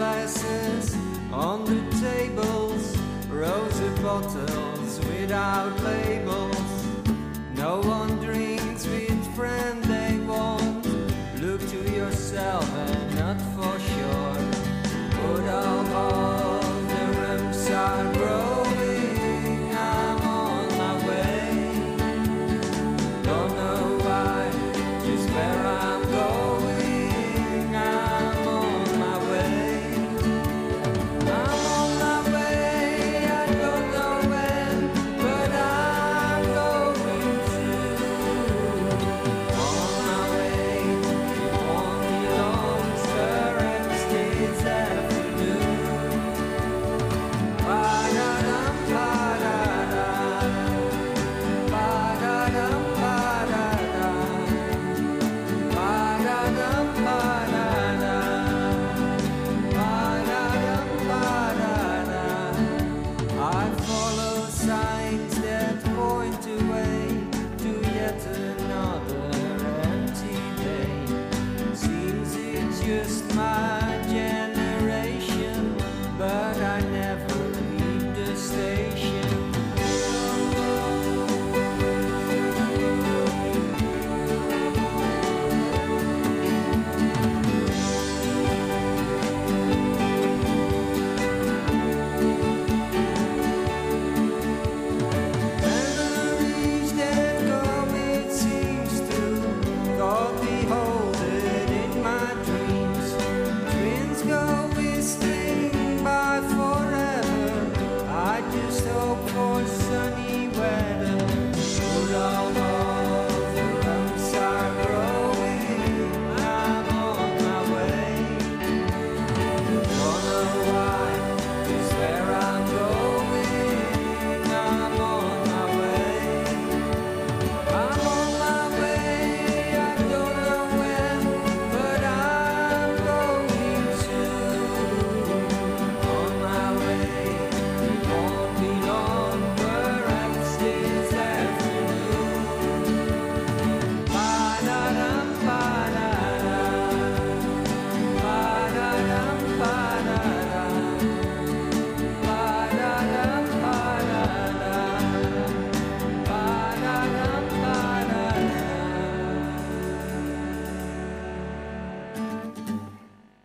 glasses on the tables, rows of bottles without labels. No one drinks. I follow signs